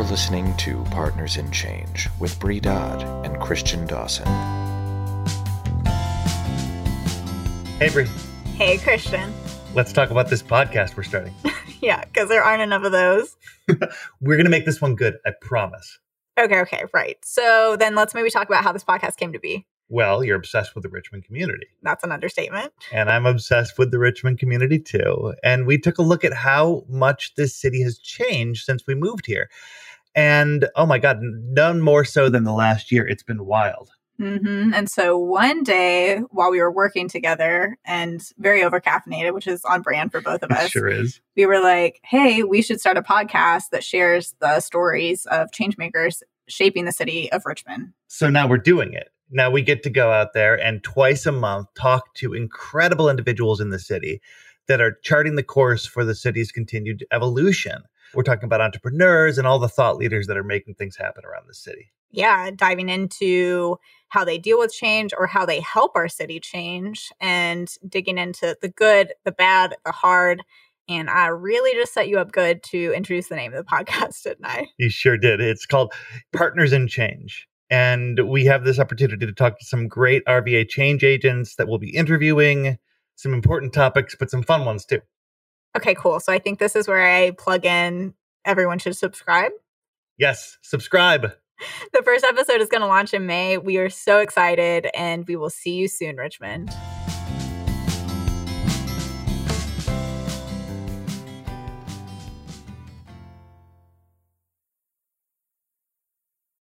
listening to Partners in Change with Bree Dodd and Christian Dawson. Hey, Bree. Hey, Christian. Let's talk about this podcast we're starting. yeah, because there aren't enough of those. we're going to make this one good, I promise. Okay, okay, right. So then let's maybe talk about how this podcast came to be. Well, you're obsessed with the Richmond community. That's an understatement. And I'm obsessed with the Richmond community too. And we took a look at how much this city has changed since we moved here. And oh my God, none more so than the last year. It's been wild. Mm-hmm. And so one day while we were working together and very over caffeinated, which is on brand for both of us, sure is. We were like, hey, we should start a podcast that shares the stories of changemakers shaping the city of Richmond. So now we're doing it. Now we get to go out there and twice a month talk to incredible individuals in the city that are charting the course for the city's continued evolution. We're talking about entrepreneurs and all the thought leaders that are making things happen around the city. Yeah, diving into how they deal with change or how they help our city change and digging into the good, the bad, the hard. And I really just set you up good to introduce the name of the podcast, didn't I? You sure did. It's called Partners in Change. And we have this opportunity to talk to some great RVA change agents that we'll be interviewing, some important topics, but some fun ones too. Okay, cool. So I think this is where I plug in everyone should subscribe. Yes, subscribe. The first episode is going to launch in May. We are so excited and we will see you soon, Richmond.